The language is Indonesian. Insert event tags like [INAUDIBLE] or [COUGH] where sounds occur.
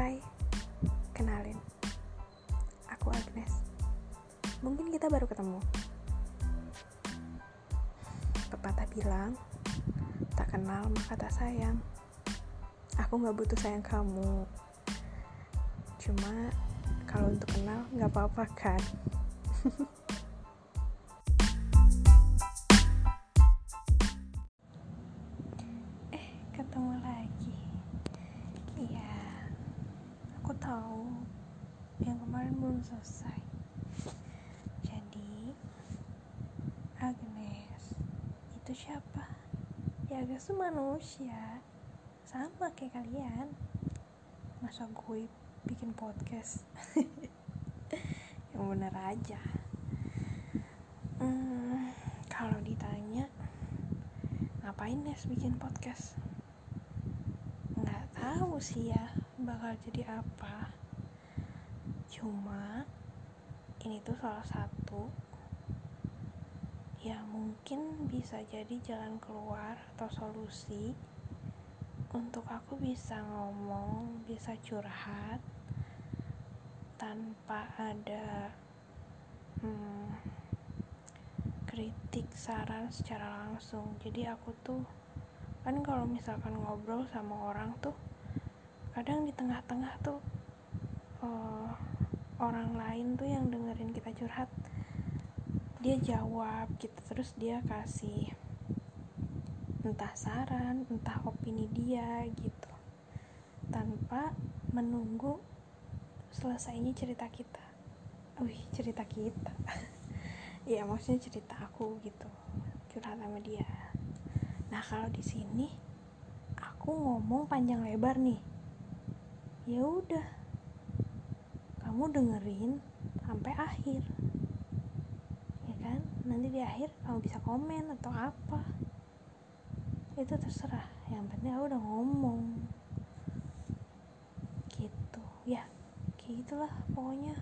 Hai, kenalin. Aku Agnes. Mungkin kita baru ketemu. Pepatah bilang Tak kenal maka tak sayang. Aku gak butuh sayang kamu. Cuma kalau untuk kenal gak apa-apa kan? [LAUGHS] Eh, ketemu lagi Iya Aku tahu Yang kemarin belum selesai. Jadi Agnes Itu siapa? Ya Agnes tuh manusia. Sama kayak kalian. Masa gue bikin podcast? [LAUGHS] Yang bener aja. Hmm, Kalau ditanya Ngapain Nes bikin podcast? Nggak tahu sih ya bakal jadi apa. Cuma Ini tuh salah satu Ya mungkin bisa jadi jalan keluar atau solusi Untuk aku bisa ngomong, bisa curhat Tanpa ada hmm, kritik saran secara langsung. Jadi aku tuh kan kalau misalkan ngobrol sama orang tuh kadang di tengah-tengah tuh uh, orang lain tuh yang dengerin kita curhat dia jawab gitu terus dia kasih entah saran entah opini dia gitu tanpa menunggu selesainya cerita kita. Wih cerita kita. [LAUGHS] Ya maksudnya cerita aku gitu curhat sama dia. Nah kalau di sini aku ngomong panjang lebar nih ya udah. Kamu dengerin sampai akhir. Ya kan? Nanti di akhir kamu bisa komen atau apa. Itu terserah. Yang penting aku udah ngomong. Gitu. Ya gitulah pokoknya